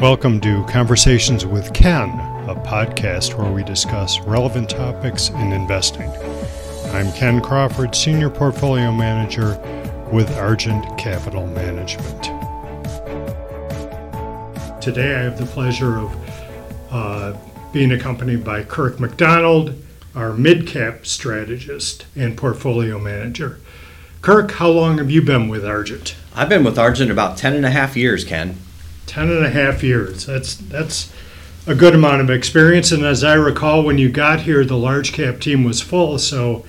Welcome to Conversations with Ken, a podcast where we discuss relevant topics in investing. I'm Ken Crawford, Senior Portfolio Manager with Argent Capital Management. Today I have the pleasure of uh, being accompanied by Kirk McDonald, our mid cap strategist and portfolio manager. Kirk, how long have you been with Argent? I've been with Argent about 10 and a half years, Ken. Ten and a half years. That's that's a good amount of experience. And as I recall, when you got here, the large cap team was full. So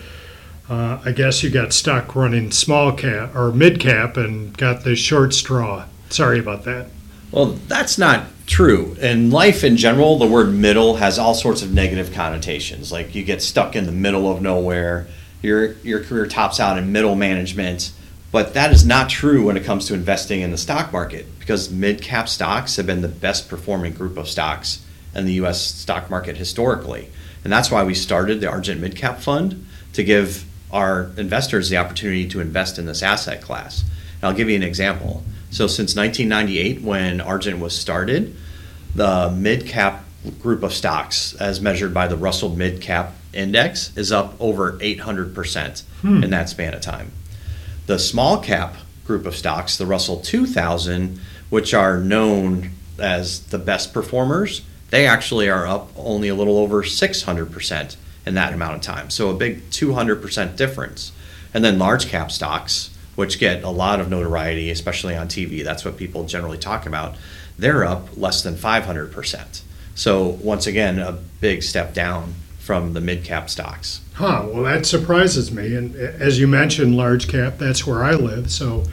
uh, I guess you got stuck running small cap or mid cap and got the short straw. Sorry about that. Well, that's not true. In life in general, the word middle has all sorts of negative connotations. Like you get stuck in the middle of nowhere, your, your career tops out in middle management. But that is not true when it comes to investing in the stock market because mid cap stocks have been the best performing group of stocks in the US stock market historically. And that's why we started the Argent Mid Cap Fund to give our investors the opportunity to invest in this asset class. And I'll give you an example. So, since 1998, when Argent was started, the mid cap group of stocks, as measured by the Russell Mid Cap Index, is up over 800% hmm. in that span of time. The small cap group of stocks, the Russell 2000, which are known as the best performers, they actually are up only a little over 600% in that amount of time. So a big 200% difference. And then large cap stocks, which get a lot of notoriety, especially on TV, that's what people generally talk about, they're up less than 500%. So once again, a big step down from the mid cap stocks. Huh, well, that surprises me. And as you mentioned, large cap, that's where I live. So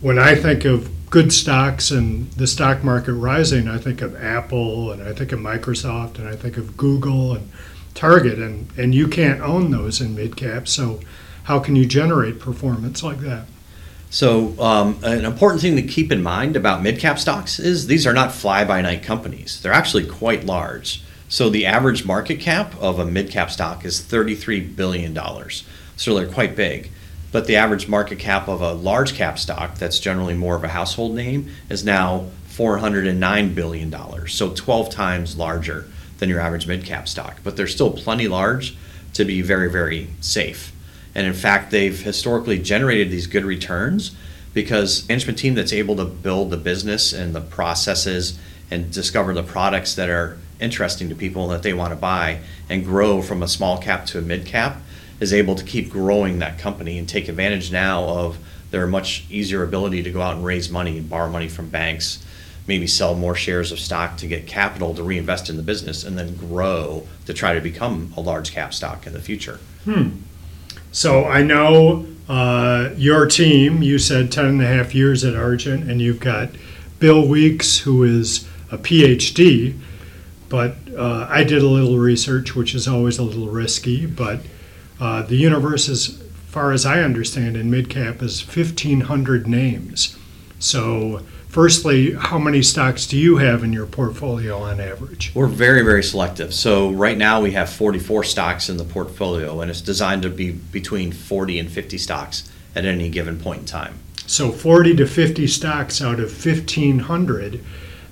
when I think of good stocks and the stock market rising, I think of Apple and I think of Microsoft and I think of Google and Target. And, and you can't own those in mid cap. So how can you generate performance like that? So, um, an important thing to keep in mind about mid cap stocks is these are not fly by night companies. They're actually quite large. So the average market cap of a mid cap stock is $33 billion. So they're quite big. But the average market cap of a large cap stock, that's generally more of a household name, is now $409 billion. So 12 times larger than your average mid cap stock. But they're still plenty large to be very, very safe. And in fact, they've historically generated these good returns because management team that's able to build the business and the processes and discover the products that are interesting to people that they want to buy and grow from a small cap to a mid cap is able to keep growing that company and take advantage now of their much easier ability to go out and raise money and borrow money from banks maybe sell more shares of stock to get capital to reinvest in the business and then grow to try to become a large cap stock in the future hmm. so i know uh, your team you said 10 and a half years at argent and you've got bill weeks who is a phd but uh, I did a little research, which is always a little risky. But uh, the universe, as far as I understand, in midcap is 1,500 names. So, firstly, how many stocks do you have in your portfolio on average? We're very, very selective. So, right now we have 44 stocks in the portfolio, and it's designed to be between 40 and 50 stocks at any given point in time. So, 40 to 50 stocks out of 1,500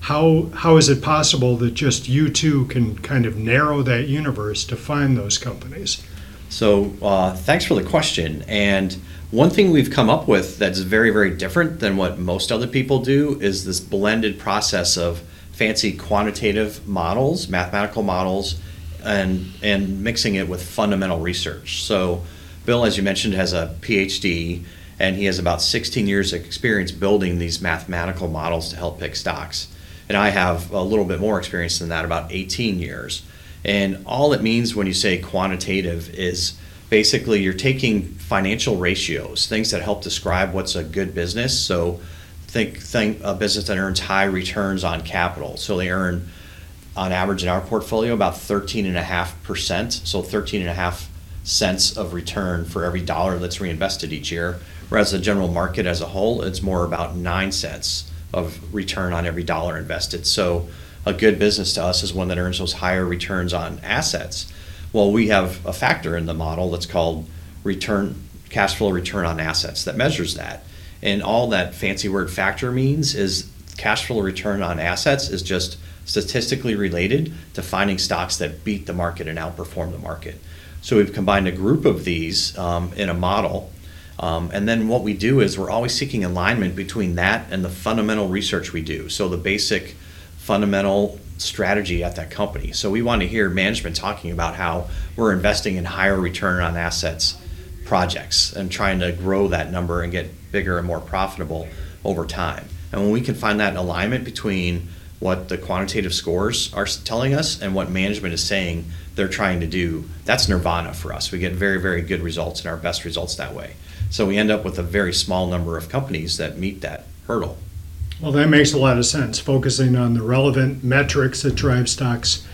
how how is it possible that just you two can kind of narrow that universe to find those companies? So uh, thanks for the question. And one thing we've come up with that's very very different than what most other people do is this blended process of fancy quantitative models, mathematical models, and and mixing it with fundamental research. So Bill, as you mentioned, has a PhD and he has about 16 years of experience building these mathematical models to help pick stocks and I have a little bit more experience than that, about 18 years. And all it means when you say quantitative is basically you're taking financial ratios, things that help describe what's a good business. So think think a business that earns high returns on capital. So they earn on average in our portfolio about 13.5%, so 13.5 cents of return for every dollar that's reinvested each year. Whereas the general market as a whole, it's more about 9 cents of return on every dollar invested. So a good business to us is one that earns those higher returns on assets. Well, we have a factor in the model that's called return cash flow return on assets that measures that. And all that fancy word factor means is cash flow return on assets is just statistically related to finding stocks that beat the market and outperform the market. So we've combined a group of these um, in a model. Um, and then what we do is we're always seeking alignment between that and the fundamental research we do. So the basic fundamental strategy at that company. So we want to hear management talking about how we're investing in higher return on assets projects and trying to grow that number and get bigger and more profitable over time. And when we can find that alignment between what the quantitative scores are telling us and what management is saying they're trying to do, that's nirvana for us. We get very, very good results and our best results that way. So we end up with a very small number of companies that meet that hurdle. Well, that makes a lot of sense, focusing on the relevant metrics that drive stocks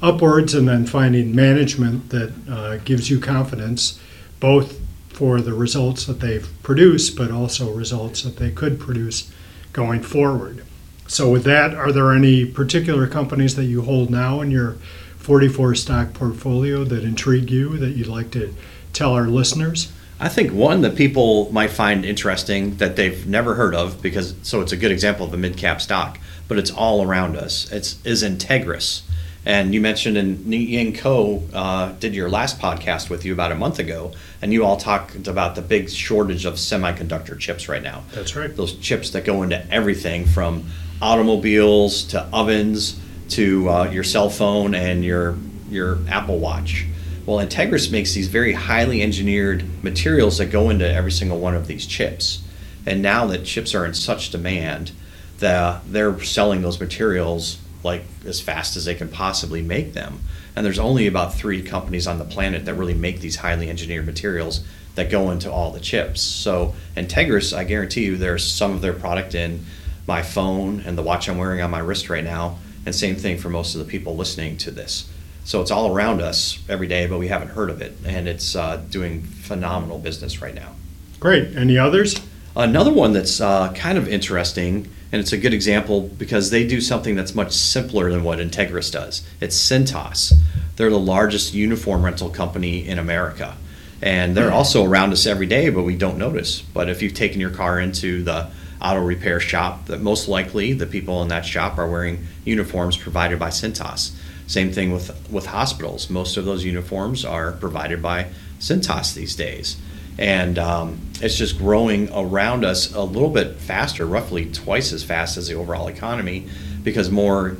upwards and then finding management that uh, gives you confidence both for the results that they've produced, but also results that they could produce going forward. So, with that, are there any particular companies that you hold now in your 44 stock portfolio that intrigue you that you'd like to tell our listeners? I think one that people might find interesting that they've never heard of because so it's a good example of a mid cap stock, but it's all around us. It's is Entegris. And you mentioned in Ying Co. Uh, did your last podcast with you about a month ago, and you all talked about the big shortage of semiconductor chips right now. That's right. Those chips that go into everything from automobiles to ovens to uh, your cell phone and your your Apple Watch. Well, Entegris makes these very highly engineered materials that go into every single one of these chips. And now that chips are in such demand, that they're selling those materials like as fast as they can possibly make them. And there's only about three companies on the planet that really make these highly engineered materials that go into all the chips. So Entegris, I guarantee you, there's some of their product in my phone and the watch I'm wearing on my wrist right now, and same thing for most of the people listening to this. So it's all around us every day, but we haven't heard of it, and it's uh, doing phenomenal business right now. Great. Any others? Another one that's uh, kind of interesting, and it's a good example because they do something that's much simpler than what Entegris does. It's Cintas. They're the largest uniform rental company in America. And they're hmm. also around us every day, but we don't notice. But if you've taken your car into the auto repair shop, that most likely the people in that shop are wearing uniforms provided by Cintas. Same thing with with hospitals. Most of those uniforms are provided by Cintas these days, and um, it's just growing around us a little bit faster, roughly twice as fast as the overall economy, because more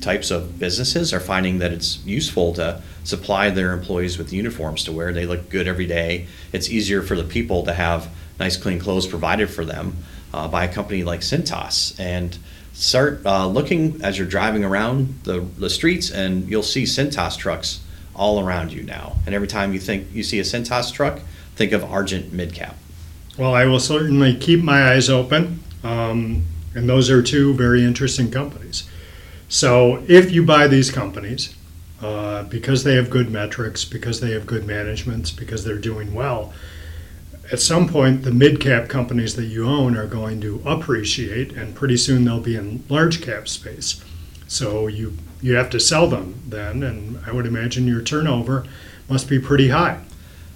types of businesses are finding that it's useful to supply their employees with uniforms to wear. They look good every day. It's easier for the people to have nice, clean clothes provided for them uh, by a company like Cintas. And start uh, looking as you're driving around the, the streets, and you'll see Cintas trucks all around you now. And every time you think you see a Cintas truck, think of Argent Midcap. Well, I will certainly keep my eyes open. Um, and those are two very interesting companies. So if you buy these companies, uh, because they have good metrics, because they have good managements, because they're doing well, at some point the mid cap companies that you own are going to appreciate, and pretty soon they'll be in large cap space. So you you have to sell them then, and I would imagine your turnover must be pretty high.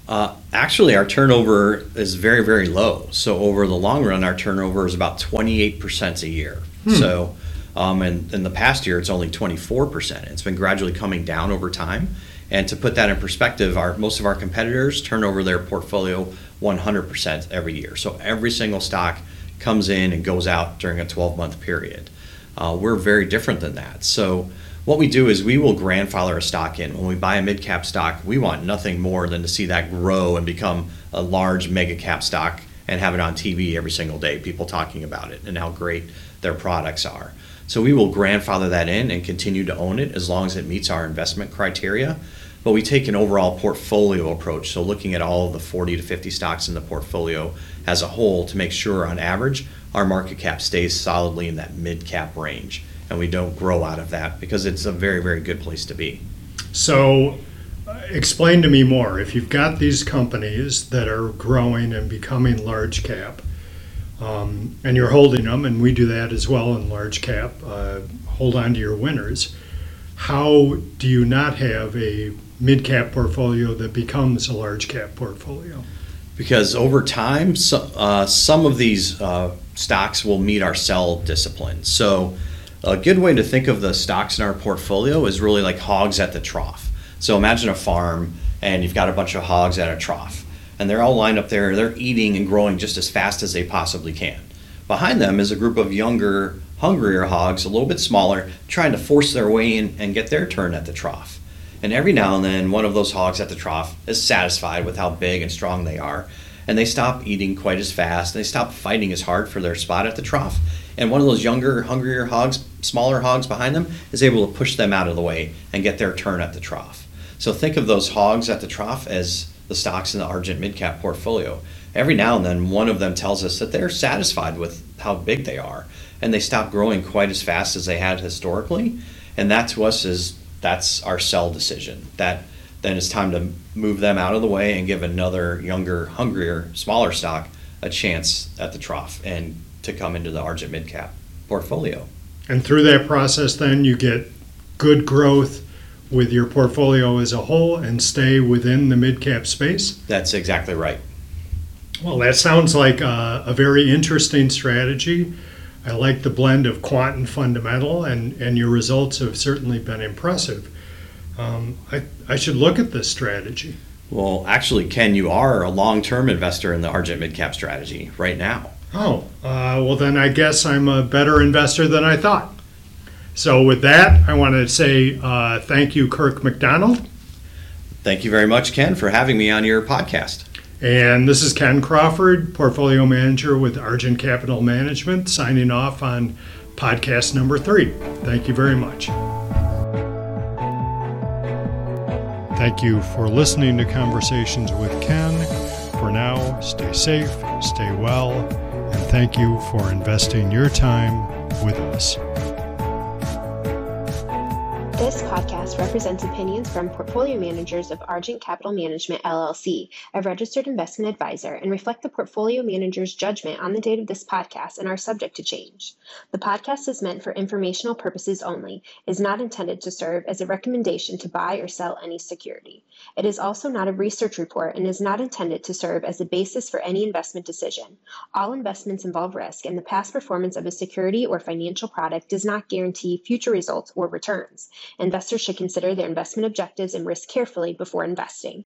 Uh, actually, our turnover is very, very low. So over the long run, our turnover is about 28% a year. Hmm. So, um, and in the past year, it's only 24%. It's been gradually coming down over time. And to put that in perspective, our most of our competitors turn over their portfolio 100% every year. So every single stock comes in and goes out during a 12 month period. Uh, we're very different than that. So what we do is we will grandfather a stock in. When we buy a mid cap stock, we want nothing more than to see that grow and become a large mega cap stock and have it on TV every single day, people talking about it and how great their products are. So we will grandfather that in and continue to own it as long as it meets our investment criteria. But we take an overall portfolio approach, so looking at all of the 40 to 50 stocks in the portfolio as a whole to make sure, on average, our market cap stays solidly in that mid cap range and we don't grow out of that because it's a very, very good place to be. So, uh, explain to me more. If you've got these companies that are growing and becoming large cap, um, and you're holding them, and we do that as well in large cap, uh, hold on to your winners. How do you not have a mid cap portfolio that becomes a large cap portfolio? because over time, so, uh, some of these uh, stocks will meet our sell discipline. So, a good way to think of the stocks in our portfolio is really like hogs at the trough. So, imagine a farm and you've got a bunch of hogs at a trough, and they're all lined up there. They're eating and growing just as fast as they possibly can. Behind them is a group of younger, hungrier hogs, a little bit smaller, trying to force their way in and get their turn at the trough. And every now and then, one of those hogs at the trough is satisfied with how big and strong they are, and they stop eating quite as fast. They stop fighting as hard for their spot at the trough. And one of those younger, hungrier hogs, smaller hogs behind them, is able to push them out of the way and get their turn at the trough. So think of those hogs at the trough as the stocks in the Argent midcap portfolio. Every now and then, one of them tells us that they're satisfied with how big they are, and they stop growing quite as fast as they had historically. And that to us is that's our sell decision. That then it's time to move them out of the way and give another younger, hungrier, smaller stock a chance at the trough and to come into the Argent midcap portfolio. And through that process, then you get good growth with your portfolio as a whole and stay within the mid cap space? That's exactly right. Well, that sounds like a, a very interesting strategy. I like the blend of quant and fundamental, and, and your results have certainly been impressive. Um, I, I should look at this strategy. Well, actually, Ken, you are a long term investor in the Argent midcap strategy right now. Oh, uh, well, then I guess I'm a better investor than I thought. So, with that, I want to say uh, thank you, Kirk McDonald. Thank you very much, Ken, for having me on your podcast. And this is Ken Crawford, Portfolio Manager with Argent Capital Management, signing off on podcast number three. Thank you very much. Thank you for listening to Conversations with Ken. For now, stay safe, stay well, and thank you for investing your time with us. Podcast represents opinions from portfolio managers of Argent Capital Management LLC, a registered investment advisor, and reflect the portfolio manager's judgment on the date of this podcast and are subject to change. The podcast is meant for informational purposes only, is not intended to serve as a recommendation to buy or sell any security. It is also not a research report and is not intended to serve as a basis for any investment decision. All investments involve risk, and the past performance of a security or financial product does not guarantee future results or returns. Investors should consider their investment objectives and risk carefully before investing.